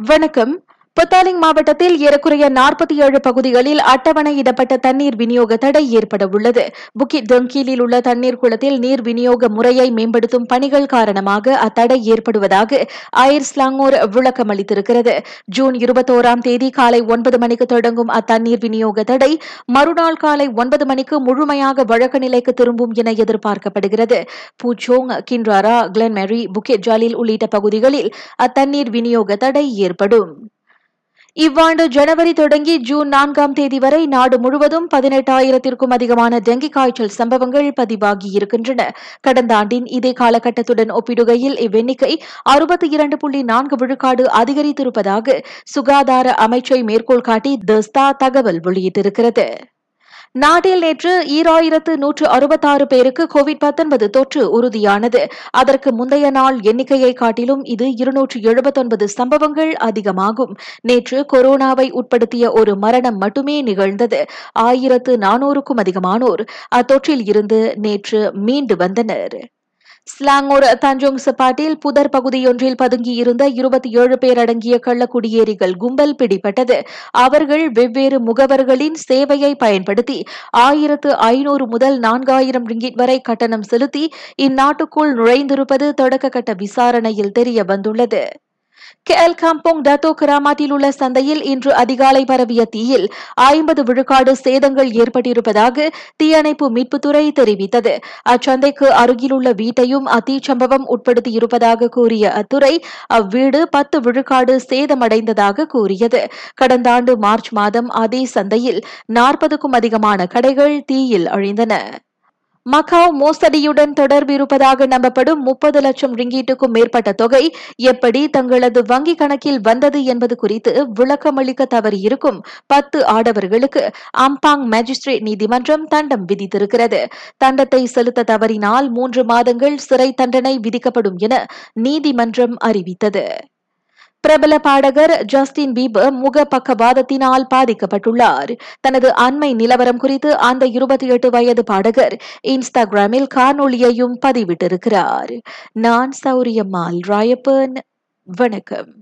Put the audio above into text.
வணக்கம். புத்தாலிங் மாவட்டத்தில் ஏறக்குறைய நாற்பத்தி ஏழு பகுதிகளில் அட்டவணை இடப்பட்ட தண்ணீர் விநியோக தடை ஏற்பட உள்ளது. புக்கிட் டொங்கீலில் உள்ள தண்ணீர் குளத்தில் நீர் விநியோக முறையை மேம்படுத்தும் பணிகள் காரணமாக அத்தடை ஏற்படுவதாக அயர்ஸ்லாங்கோர் விளக்கம் அளித்திருக்கிறது. ஜூன் இருபத்தோராம் தேதி காலை ஒன்பது மணிக்கு தொடங்கும் அத்தண்ணீர் விநியோக தடை மறுநாள் காலை ஒன்பது மணிக்கு முழுமையாக வழக்க நிலைக்கு திரும்பும் என எதிர்பார்க்கப்படுகிறது. பூச்சோங் கின்ராரா கிளன்மெரி புக்கெட் ஜாலில் உள்ளிட்ட பகுதிகளில் அத்தண்ணீர் விநியோக தடை ஏற்படும். இவ்வாண்டு ஜனவரி தொடங்கி ஜூன் நான்காம் தேதி வரை நாடு முழுவதும் பதினெட்டாயிரத்திற்கும் அதிகமான டெங்கி காய்ச்சல் சம்பவங்கள் பதிவாகி இருக்கின்றன. கடந்த ஆண்டின் இதே காலகட்டத்துடன் ஒப்பிடுகையில் இவ்வெண்ணிக்கை அறுபத்தி இரண்டு புள்ளி நான்கு விழுக்காடு அதிகரித்திருப்பதாக சுகாதார அமைச்சை மேற்கோள் காட்டி தஸ்தா தகவல் வெளியிட்டிருக்கிறது. நாட்டில் நேற்று ஈராயிரத்து நூற்று அறுபத்தாறு பேருக்கு கோவிட் பத்தொன்பது தொற்று உறுதியானது. அதற்கு முந்தைய நாள் எண்ணிக்கையை காட்டிலும் இது இருநூற்று எழுபத்தொன்பது சம்பவங்கள் அதிகமாகும். நேற்று கொரோனாவை உட்படுத்திய ஒரு மரணம் மட்டுமே நிகழ்ந்தது. ஆயிரத்து நானூறுக்கும் அதிகமானோர் அத்தொற்றில் இருந்து நேற்று மீண்டு வந்தனர். ஸ்லாங்கூர் தஞ்சோங் சப்பாட்டில் புதர் பகுதியொன்றில் பதுங்கியிருந்த இருபத்தி ஏழு பேர் அடங்கிய கள்ளக்குடியேறிகள் கும்பல் பிடிபட்டது. அவர்கள் வெவ்வேறு முகவர்களின் சேவையை பயன்படுத்தி ஆயிரத்து ஐநூறு முதல் நான்காயிரம் ரிங்கிட் வரை கட்டணம் செலுத்தி இந்நாட்டுக்குள் நுழைந்திருப்பது தொடக்க கட்ட விசாரணையில் தெரிய வந்துள்ளது கேல் காம்போங் டத்தோ கிராமத்தில் உள்ள சந்தையில் இன்று அதிகாலை பரவிய தீயில் ஐம்பது விழுக்காடு சேதங்கள் ஏற்பட்டிருப்பதாக தீயணைப்பு மீட்புத்துறை தெரிவித்தது. அச்சந்தைக்கு அருகிலுள்ள வீட்டையும் அத்தீச்சம்பவம் உட்படுத்தியிருப்பதாக கூறிய அத்துறை அவ்வீடு பத்து விழுக்காடு சேதமடைந்ததாக கூறியது. கடந்த ஆண்டு மார்ச் மாதம் அதே சந்தையில் நாற்பதுக்கும் அதிகமான கடைகள் தீயில் அழிந்தன. மகாவ் மோசடியுடன் தொடர்பு இருப்பதாக நம்பப்படும் முப்பது லட்சம் ரிங்கீட்டுக்கும் மேற்பட்ட தொகை எப்படி தங்களது வங்கிக் கணக்கில் வந்தது என்பது குறித்து விளக்கமளிக்க தவறியிருக்கும் பத்து ஆடவர்களுக்கு அம்பாங் மேஜிஸ்ட்ரேட் நீதிமன்றம் தண்டம் விதித்திருக்கிறது. தண்டத்தை செலுத்த தவறினால் மூன்று மாதங்கள் சிறை தண்டனை விதிக்கப்படும் என நீதிமன்றம் அறிவித்தது. பிரபல பாடகர் ஜஸ்டின் பீபர் முக பக்கவாதத்தினால் பாதிக்கப்பட்டுள்ளார். தனது அண்மை நிலவரம் குறித்து அந்த இருபத்தி எட்டு வயது பாடகர் இன்ஸ்டாகிராமில் காணொளியையும் பதிவிட்டிருக்கிறார். நான் சௌரியம்மாள் ராயப்பன். வணக்கம்.